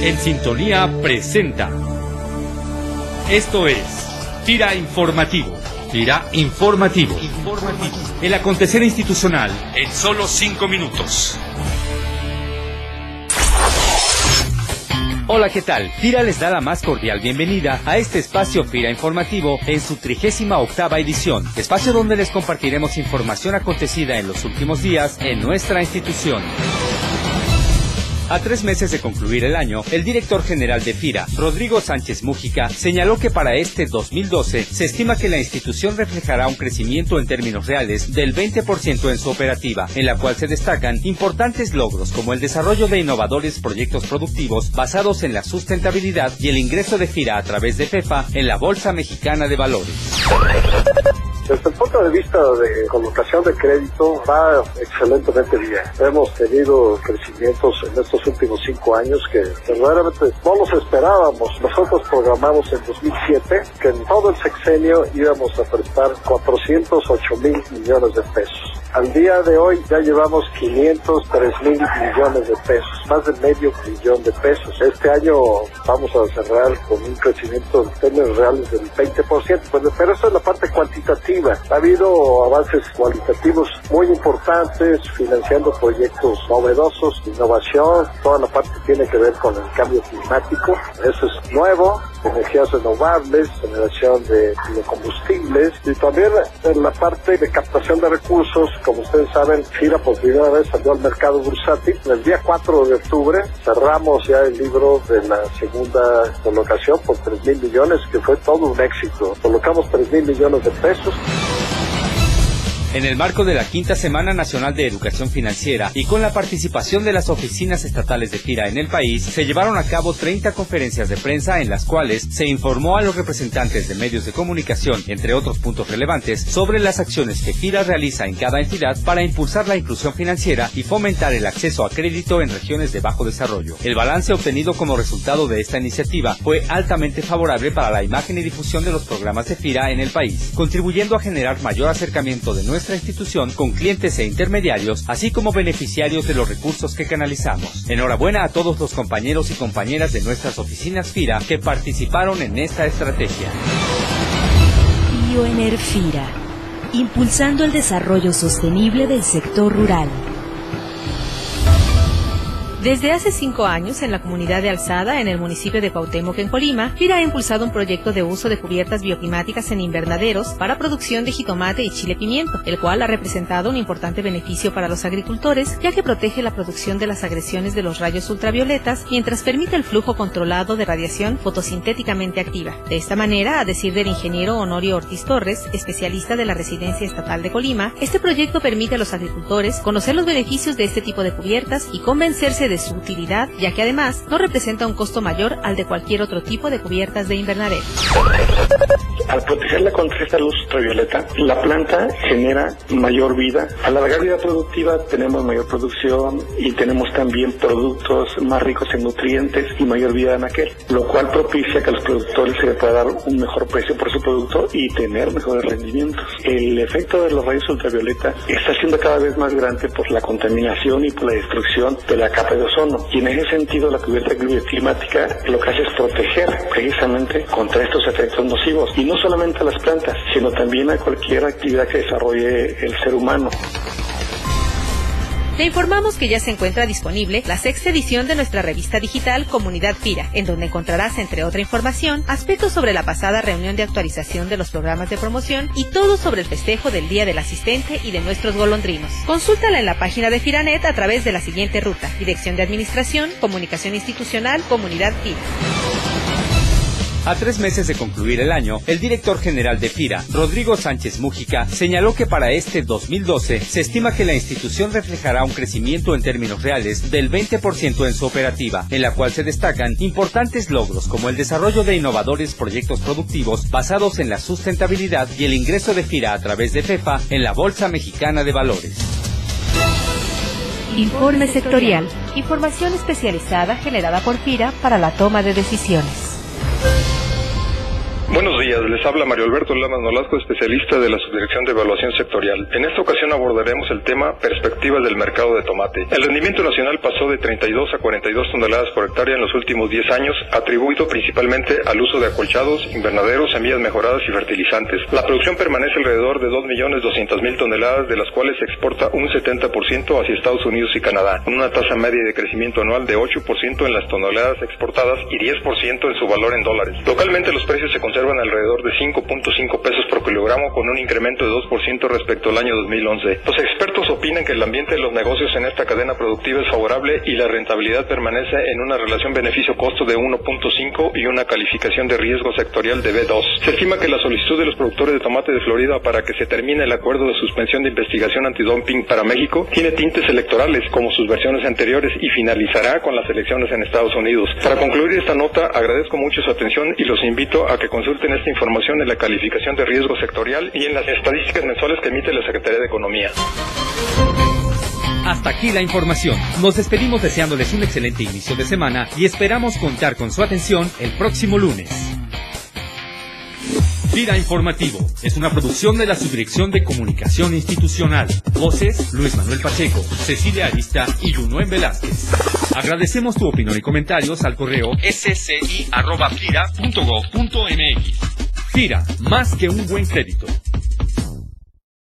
En Sintonía presenta. Esto es Tira Informativo. Tira Informativo. Informativo. El acontecer institucional en solo cinco minutos. Hola, ¿qué tal? FIRA les da la más cordial bienvenida a este espacio FIRA Informativo en su trigésima octava edición, espacio donde les compartiremos información acontecida en los últimos días en nuestra institución. A tres meses de concluir el año, el director general de FIRA, Rodrigo Sánchez Mújica, señaló que para este 2012 se estima que la institución reflejará un crecimiento en términos reales del 20% en su operativa, en la cual se destacan importantes logros como el desarrollo de innovadores proyectos productivos basados en la sustentabilidad y el ingreso de FIRA a través de FEFA en la Bolsa Mexicana de Valores. Desde el punto de vista de colocación de crédito va excelentemente bien. Hemos tenido crecimientos en estos últimos cinco años que verdaderamente no los esperábamos. Nosotros programamos en 2007 que en todo el sexenio íbamos a prestar 408 mil millones de pesos. Al día de hoy ya llevamos 503 mil millones de pesos, más de medio billón de pesos. Este año vamos a cerrar con un crecimiento en términos reales del 20%, pero eso es la parte cuantitativa. Ha habido avances cualitativos muy importantes, financiando proyectos novedosos, innovación, toda la parte que tiene que ver con el cambio climático. Eso es nuevo, energías renovables, generación de biocombustibles y también en la parte de captación de recursos como ustedes saben, FIRA por primera vez salió al mercado bursátil. El día 4 de octubre cerramos ya el libro de la segunda colocación por 3 mil millones, que fue todo un éxito. Colocamos 3 mil millones de pesos. En el marco de la Quinta Semana Nacional de Educación Financiera y con la participación de las oficinas estatales de FIRA en el país, se llevaron a cabo 30 conferencias de prensa en las cuales se informó a los representantes de medios de comunicación, entre otros puntos relevantes, sobre las acciones que FIRA realiza en cada entidad para impulsar la inclusión financiera y fomentar el acceso a crédito en regiones de bajo desarrollo. El balance obtenido como resultado de esta iniciativa fue altamente favorable para la imagen y difusión de los programas de FIRA en el país, contribuyendo a generar mayor acercamiento de nuestra institución con clientes e intermediarios, así como beneficiarios de los recursos que canalizamos. Enhorabuena a todos los compañeros y compañeras de nuestras oficinas FIRA que participaron en esta estrategia. Bioenerfira, impulsando el desarrollo sostenible del sector rural. Desde hace cinco años, en la comunidad de Alzada, en el municipio de Cuauhtémoc, en Colima, FIRA ha impulsado un proyecto de uso de cubiertas bioclimáticas en invernaderos para producción de jitomate y chile pimiento, el cual ha representado un importante beneficio para los agricultores, ya que protege la producción de las agresiones de los rayos ultravioletas mientras permite el flujo controlado de radiación fotosintéticamente activa. De esta manera, a decir del ingeniero Honorio Ortiz Torres, especialista de la Residencia Estatal de Colima, este proyecto permite a los agricultores conocer los beneficios de este tipo de cubiertas y convencerse de su utilidad, ya que además no representa un costo mayor al de cualquier otro tipo de cubiertas de invernadero. Al protegerla contra esta luz ultravioleta, la planta genera mayor vida. Al alargar vida productiva tenemos mayor producción y tenemos también productos más ricos en nutrientes y mayor vida en aquel, lo cual propicia que a los productores se les pueda dar un mejor precio por su producto y tener mejores rendimientos. El efecto de los rayos ultravioleta está siendo cada vez más grande por la contaminación y por la destrucción de la capa de. Y en ese sentido la cubierta climática lo que hace es proteger precisamente contra estos efectos nocivos. Y no solamente a las plantas, sino también a cualquier actividad que desarrolle el ser humano. Te informamos que ya se encuentra disponible la sexta edición de nuestra revista digital Comunidad FIRA, en donde encontrarás, entre otra información, aspectos sobre la pasada reunión de actualización de los programas de promoción y todo sobre el festejo del Día del Asistente y de nuestros golondrinos. Consúltala en la página de Firanet a través de la siguiente ruta: Dirección de Administración, Comunicación Institucional, Comunidad FIRA. A tres meses de concluir el año, el director general de FIRA, Rodrigo Sánchez Mújica, señaló que para este 2012 se estima que la institución reflejará un crecimiento en términos reales del 20% en su operativa, en la cual se destacan importantes logros como el desarrollo de innovadores proyectos productivos basados en la sustentabilidad y el ingreso de FIRA a través de FEFA en la Bolsa Mexicana de Valores. Informe sectorial. Información especializada generada por FIRA para la toma de decisiones. Buenos días, les habla Mario Alberto Lamas Nolasco, especialista de la Subdirección de Evaluación Sectorial. En esta ocasión abordaremos el tema perspectivas del mercado de tomate. El rendimiento nacional pasó de 32 a 42 toneladas por hectárea en los últimos 10 años, atribuido principalmente al uso de acolchados, invernaderos, semillas mejoradas y fertilizantes. La producción permanece alrededor de 2.200.000 toneladas, de las cuales se exporta un 70% hacia Estados Unidos y Canadá, con una tasa media de crecimiento anual de 8% en las toneladas exportadas y 10% en su valor en dólares. Localmente los precios se conservan alrededor de 5.5 pesos por kilogramo con un incremento de 2% respecto al año 2011. Los expertos opinan que el ambiente de los negocios en esta cadena productiva es favorable y la rentabilidad permanece en una relación beneficio-costo de 1.5 y una calificación de riesgo sectorial de B2. Se estima que la solicitud de los productores de tomate de Florida para que se termine el acuerdo de suspensión de investigación antidumping para México tiene tintes electorales como sus versiones anteriores y finalizará con las elecciones en Estados Unidos. Para concluir esta nota, agradezco mucho su atención y los invito a que consulten consulten esta información en la calificación de riesgo sectorial y en las estadísticas mensuales que emite la Secretaría de Economía. Hasta aquí la información. Nos despedimos deseándoles un excelente inicio de semana y esperamos contar con su atención el próximo lunes. Gira Informativo es una producción de la Subdirección de Comunicación Institucional. Voces Luis Manuel Pacheco, Cecilia Arista y Junuen Velázquez. Agradecemos tu opinión y comentarios al correo sci.gira.gov.mx. Gira, más que un buen crédito.